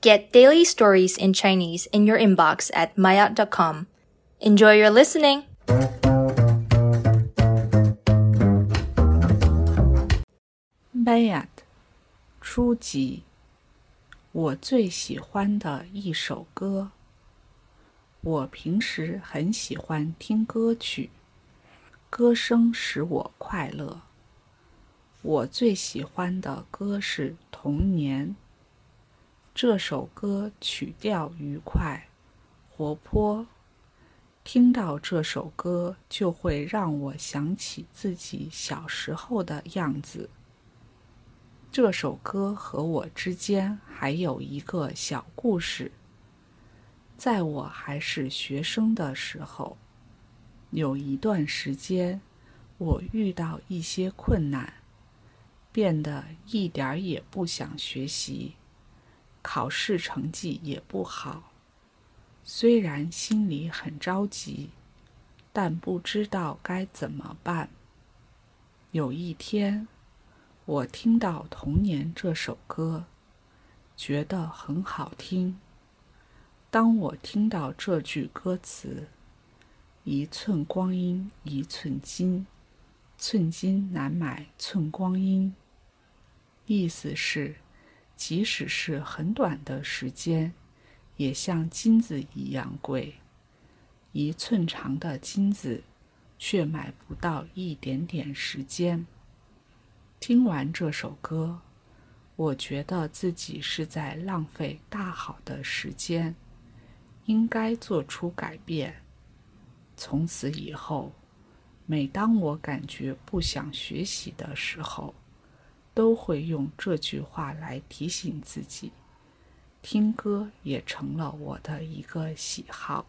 Get daily stories in Chinese in your inbox at maya.com. Enjoy your listening! 麦亚的初级，我最喜欢的一首歌。我平时很喜欢听歌曲，歌声使我快乐。我最喜欢的歌是《童年》。 这首歌曲调愉快、活泼，听到这首歌就会让我想起自己小时候的样子。这首歌和我之间还有一个小故事。在我还是学生的时候，有一段时间，我遇到一些困难，变得一点儿也不想学习，考试成绩也不好。虽然心里很着急，但不知道该怎么办。有一天，我听到《童年》这首歌，觉得很好听。当我听到这句歌词“一寸光阴一寸金，寸金难买寸光阴”，意思是，即使是很短的时间，也像金子一样贵。一寸长的金子，却买不到一点点时间。听完这首歌，我觉得自己是在浪费大好的时间。应该做出改变。从此以后，每当我感觉不想学习的时候，都会用这句话来提醒自己。听歌也成了我的一个喜好。